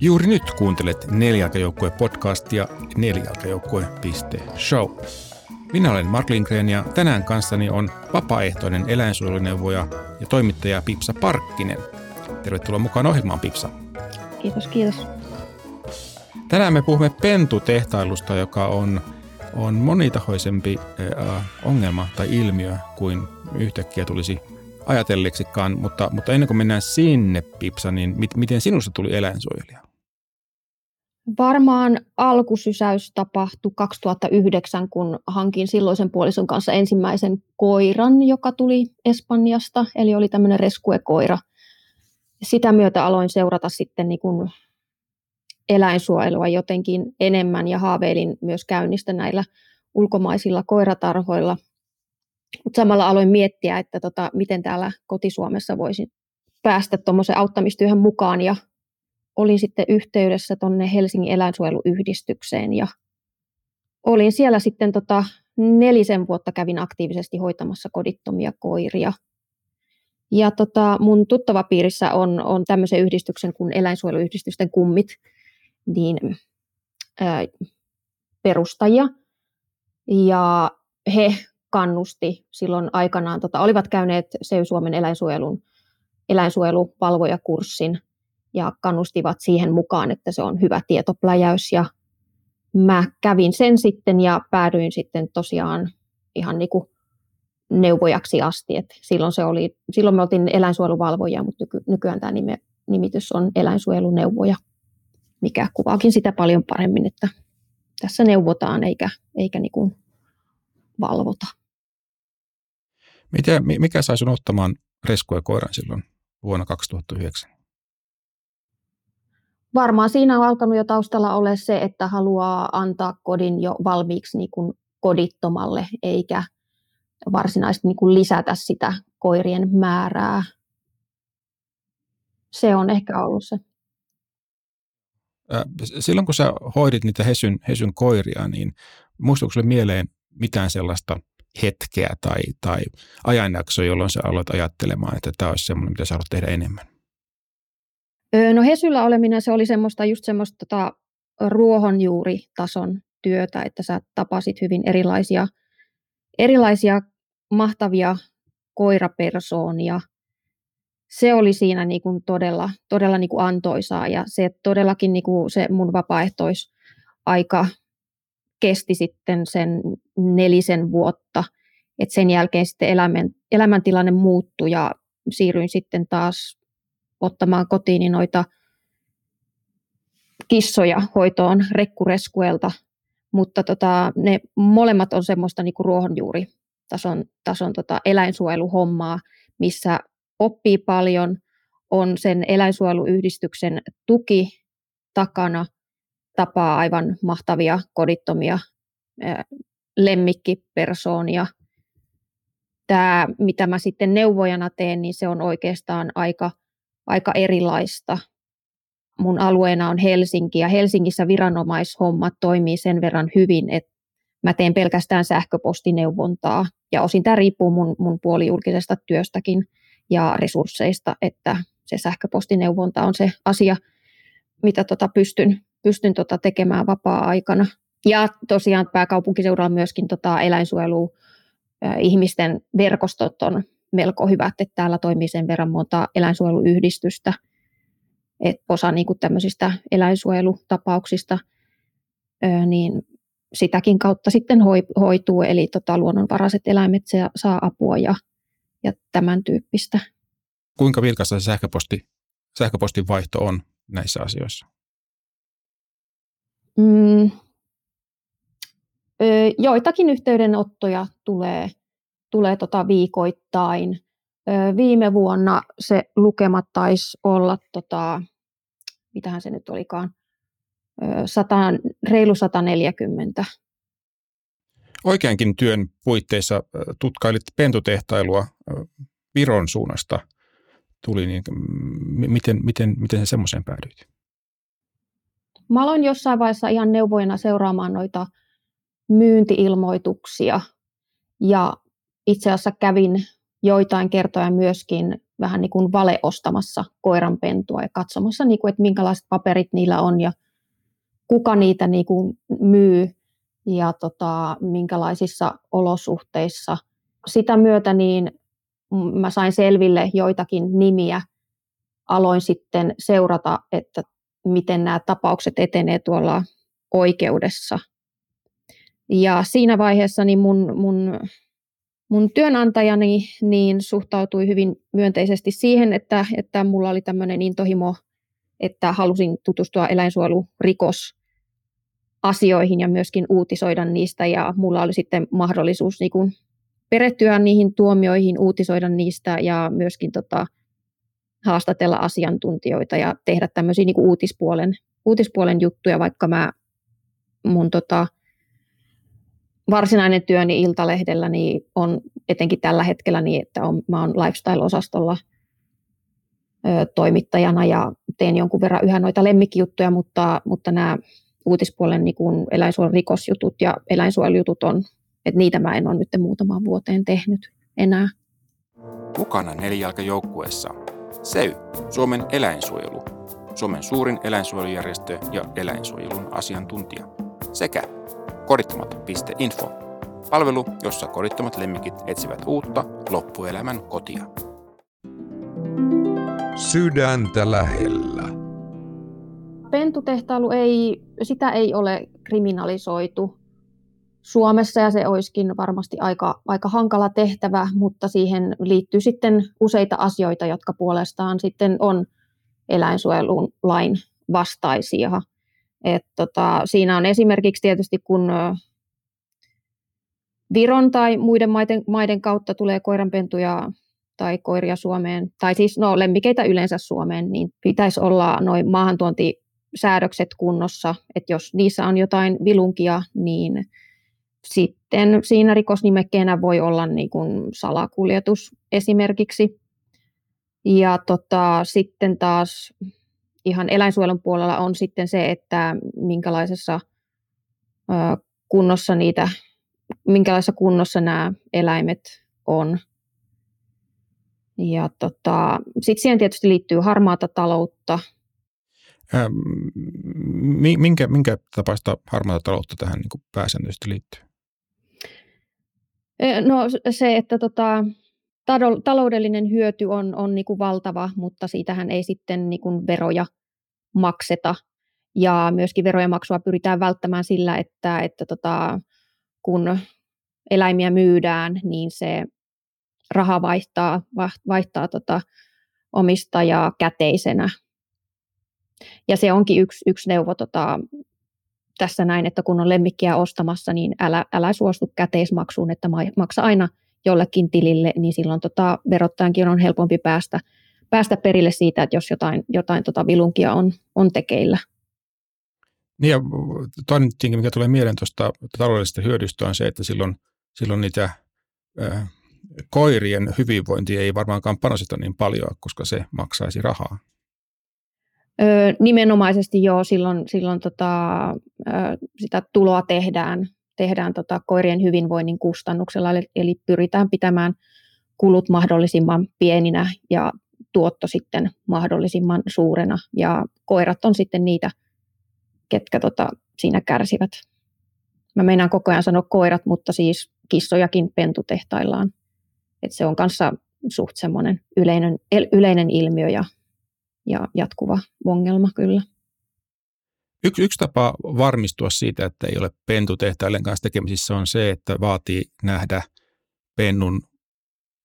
Juuri nyt kuuntelet Nelijalkajoukkue podcastia nelijalkajoukkue.show. Minä olen Mark Lindgren ja tänään kanssani on vapaaehtoinen eläinsuojeluneuvoja ja toimittaja Pipsa Parkkinen. Tervetuloa mukaan ohjelmaan Pipsa. Kiitos, kiitos. Tänään me puhumme pentutehtailusta, joka on, on monitahoisempi äh, ongelma tai ilmiö kuin yhtäkkiä tulisi ajatelleeksikaan, mutta, mutta ennen kuin mennään sinne, Pipsa, niin mit, miten sinusta tuli eläinsuojelija? Varmaan alkusysäys tapahtui 2009, kun hankin silloisen puolison kanssa ensimmäisen koiran, joka tuli Espanjasta, eli oli tämmöinen rescue-koira. Sitä myötä aloin seurata sitten niin kuin eläinsuojelua jotenkin enemmän ja haaveilin myös käynnistä näillä ulkomaisilla koiratarhoilla. Mutta samalla aloin miettiä, että tota, miten täällä kotisuomessa voisin päästä tuommoiseen auttamistyöhön mukaan ja olin sitten yhteydessä tuonne Helsingin eläinsuojeluyhdistykseen ja olin siellä sitten tota, nelisen vuotta kävin aktiivisesti hoitamassa kodittomia koiria. Ja tota, mun tuttava piirissä on, on tämmöisen yhdistyksen kuin eläinsuojeluyhdistysten kummit, niin ää, perustajia. Ja he kannusti silloin aikanaan, tota, olivat käyneet SEY Suomen eläinsuojelun eläinsuojelupalvojakurssin ja kannustivat siihen mukaan, että se on hyvä tietopläjäys ja mä kävin sen sitten ja päädyin sitten tosiaan ihan niin kuin neuvojaksi asti. Et silloin, se oli, silloin me oltiin eläinsuojeluvalvoja, mutta nyky, nykyään tämä nime, nimitys on eläinsuojeluneuvoja, mikä kuvaakin sitä paljon paremmin, että tässä neuvotaan eikä, eikä niin kuin valvota. Mitä, mikä sai sinun ottamaan rescue koiran silloin vuonna 2009? Varmaan siinä on alkanut jo taustalla ole se, että haluaa antaa kodin jo valmiiksi niin kuin kodittomalle, eikä varsinaisesti niin kuin lisätä sitä koirien määrää. Se on ehkä ollut se. Silloin kun sä hoidit niitä Hesyn, Hesyn koiria, niin muistuuko sinulle mieleen mitään sellaista hetkeä tai, tai ajanjaksoa, jolloin sä aloit ajattelemaan, että tämä olisi semmoinen, mitä sä haluat tehdä enemmän? No Hesyllä oleminen se oli semmoista just semmoista tota, ruohonjuuritason työtä, että sä tapasit hyvin erilaisia, erilaisia mahtavia koirapersoonia. Se oli siinä niin kuin todella, todella niin kuin antoisaa ja se todellakin niin kuin se mun vapaaehtoisaika kesti sitten sen nelisen vuotta. Et sen jälkeen sitten elämän, elämäntilanne muuttui ja siirryin sitten taas ottamaan kotiin noita kissoja hoitoon rekkureskuelta, mutta tota, ne molemmat on semmoista niinku ruohonjuuritason tason tota eläinsuojeluhommaa, missä oppii paljon, on sen eläinsuojeluyhdistyksen tuki takana, tapaa aivan mahtavia kodittomia lemmikkipersoonia. Tämä, mitä mä sitten neuvojana teen, niin se on oikeastaan aika – aika erilaista. Mun alueena on Helsinki ja Helsingissä viranomaishommat toimii sen verran hyvin, että mä teen pelkästään sähköpostineuvontaa ja osin tämä riippuu mun, mun puolijulkisesta työstäkin ja resursseista, että se sähköpostineuvonta on se asia, mitä tota pystyn, pystyn tota tekemään vapaa-aikana. Ja tosiaan pääkaupunkiseudulla myöskin tota eläinsuojelu ihmisten verkostot on melko hyvät, että täällä toimii sen verran monta eläinsuojeluyhdistystä, että osa niin kuin tämmöisistä eläinsuojelutapauksista, niin sitäkin kautta sitten hoituu, eli tota, luonnonvaraiset eläimet saa apua ja, ja tämän tyyppistä. Kuinka vilkasta se sähköposti, sähköpostin vaihto on näissä asioissa? Mm, joitakin yhteydenottoja tulee tulee tota viikoittain. Viime vuonna se lukema taisi olla, tota, mitähän se nyt olikaan, 100, reilu 140. Oikeankin työn puitteissa tutkailit pentutehtailua Viron suunnasta. Tuli, niin miten, miten, miten se semmoiseen päädyit? Mä aloin jossain vaiheessa ihan neuvojana seuraamaan noita myyntiilmoituksia ja itse asiassa kävin joitain kertoja myöskin vähän niin kuin valeostamassa koiranpentua ja katsomassa, niin kuin, että minkälaiset paperit niillä on ja kuka niitä niin kuin myy ja tota, minkälaisissa olosuhteissa. Sitä myötä niin mä sain selville joitakin nimiä. Aloin sitten seurata, että miten nämä tapaukset etenee tuolla oikeudessa. Ja siinä vaiheessa niin mun, mun, mun työnantajani niin suhtautui hyvin myönteisesti siihen, että, että mulla oli tämmöinen intohimo, että halusin tutustua eläinsuojelurikos asioihin ja myöskin uutisoida niistä. Ja mulla oli sitten mahdollisuus niin kuin perehtyä niihin tuomioihin, uutisoida niistä ja myöskin tota, haastatella asiantuntijoita ja tehdä tämmöisiä niin uutispuolen, uutispuolen juttuja, vaikka mä mun tota, varsinainen työni Iltalehdellä niin on etenkin tällä hetkellä niin, että on, mä oon lifestyle-osastolla ö, toimittajana ja teen jonkun verran yhä noita lemmikkijuttuja, mutta, mutta nämä uutispuolen niin kuin eläinsuojelun rikosjutut ja eläinsuojelujutut on, että niitä mä en ole nyt muutamaan vuoteen tehnyt enää. Mukana nelijalkajoukkueessa. SEY, Suomen eläinsuojelu, Suomen suurin eläinsuojelujärjestö ja eläinsuojelun asiantuntija, sekä kodittomat.info, palvelu, jossa kodittomat lemmikit etsivät uutta loppuelämän kotia. Sydäntä lähellä. Pentutehtailu ei, sitä ei ole kriminalisoitu Suomessa ja se olisikin varmasti aika, aika hankala tehtävä, mutta siihen liittyy sitten useita asioita, jotka puolestaan sitten on eläinsuojelun lain vastaisia. Et tota, siinä on esimerkiksi tietysti, kun Viron tai muiden maiden, maiden kautta tulee koiranpentuja tai koiria Suomeen, tai siis no, lemmikeitä yleensä Suomeen, niin pitäisi olla noin maahantuontisäädökset kunnossa, että jos niissä on jotain vilunkia, niin sitten siinä rikosnimekkeenä voi olla niin kuin salakuljetus esimerkiksi. Ja tota, sitten taas ihan eläinsuojelun puolella on sitten se, että minkälaisessa kunnossa niitä, minkälaisessa kunnossa nämä eläimet on. Ja tota, sitten siihen tietysti liittyy harmaata taloutta. minkä, minkä tapaista harmaata taloutta tähän niin pääsääntöisesti liittyy? No se, että tota, taloudellinen hyöty on, on niin kuin valtava, mutta siitähän ei sitten niin kuin veroja makseta. Ja myöskin verojen maksua pyritään välttämään sillä, että, että tota, kun eläimiä myydään, niin se raha vaihtaa, vaihtaa tota omistajaa käteisenä. Ja se onkin yksi, yksi neuvo tota, tässä näin, että kun on lemmikkiä ostamassa, niin älä, älä suostu käteismaksuun, että maksa aina jollekin tilille, niin silloin tota, verottajankin on helpompi päästä, päästä perille siitä, että jos jotain, jotain tota vilunkia on, on tekeillä. Niin ja toinen mikä tulee mieleen tuosta taloudellisesta hyödystä on se, että silloin, silloin niitä äh, koirien hyvinvointi ei varmaankaan panoseta niin paljon, koska se maksaisi rahaa. Öö, nimenomaisesti joo, silloin, silloin tota, sitä tuloa tehdään, tehdään tota koirien hyvinvoinnin kustannuksella, eli, pyritään pitämään kulut mahdollisimman pieninä ja tuotto sitten mahdollisimman suurena. Ja koirat on sitten niitä, ketkä tota, siinä kärsivät. Mä meinaan koko ajan sanoa koirat, mutta siis kissojakin pentutehtaillaan. Et se on kanssa suht semmoinen yleinen, yleinen ilmiö ja ja jatkuva ongelma kyllä. Yksi, yksi tapa varmistua siitä, että ei ole pentutehtaiden kanssa tekemisissä on se, että vaatii nähdä pennun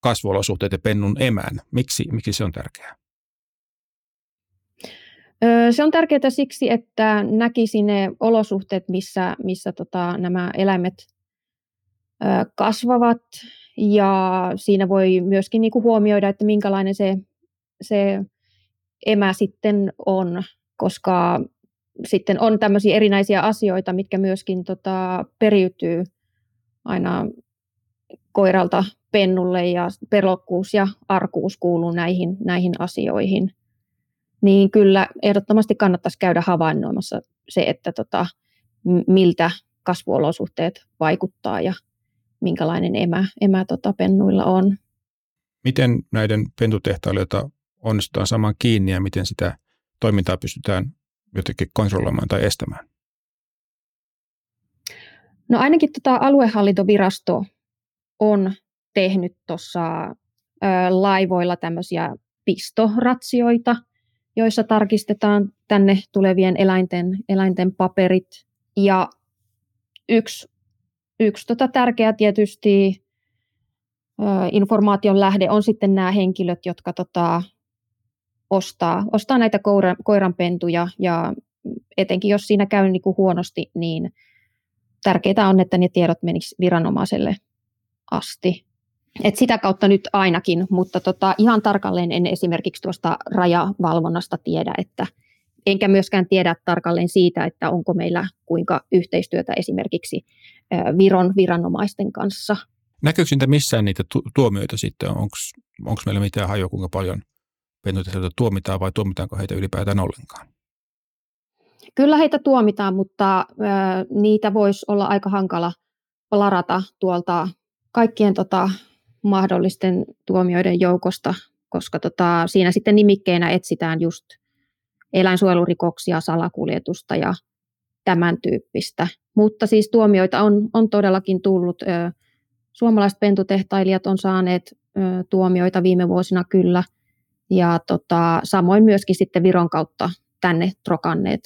kasvuolosuhteet ja pennun emän. Miksi, miksi se on tärkeää? Se on tärkeää siksi, että näkisi ne olosuhteet, missä, missä tota, nämä eläimet kasvavat ja siinä voi myöskin niinku huomioida, että minkälainen se, se emä sitten on, koska sitten on tämmöisiä erinäisiä asioita, mitkä myöskin tota, periytyy aina koiralta pennulle ja pelokkuus ja arkuus kuuluu näihin, näihin asioihin. Niin kyllä ehdottomasti kannattaisi käydä havainnoimassa se, että tota, miltä kasvuolosuhteet vaikuttaa ja minkälainen emä, emä tota, pennuilla on. miten näiden pentutehtailijoita onnistutaan saamaan kiinni ja miten sitä toimintaa pystytään jotenkin kontrolloimaan tai estämään? No ainakin tota aluehallintovirasto on tehnyt tuossa laivoilla tämmöisiä pistoratsioita, joissa tarkistetaan tänne tulevien eläinten, eläinten paperit. Ja yksi, yksi tota tärkeä tietysti ö, informaation lähde on sitten nämä henkilöt, jotka tota, ostaa, ostaa näitä koiran, koiranpentuja ja etenkin jos siinä käy niin kuin huonosti, niin tärkeää on, että ne tiedot menisivät viranomaiselle asti. Et sitä kautta nyt ainakin, mutta tota, ihan tarkalleen en esimerkiksi tuosta rajavalvonnasta tiedä, että enkä myöskään tiedä tarkalleen siitä, että onko meillä kuinka yhteistyötä esimerkiksi Viron viranomaisten kanssa. Näkyykö niitä missään niitä tu- tuomioita sitten? Onko meillä mitään hajua, kuinka paljon pentuteilijoita tuomitaan vai tuomitaanko heitä ylipäätään ollenkaan? Kyllä heitä tuomitaan, mutta ö, niitä voisi olla aika hankala larata tuolta kaikkien tota, mahdollisten tuomioiden joukosta, koska tota, siinä sitten nimikkeenä etsitään just eläinsuojelurikoksia, salakuljetusta ja tämän tyyppistä. Mutta siis tuomioita on, on todellakin tullut. Suomalaiset pentutehtailijat on saaneet tuomioita viime vuosina kyllä, ja tota, samoin myöskin sitten Viron kautta tänne trokanneet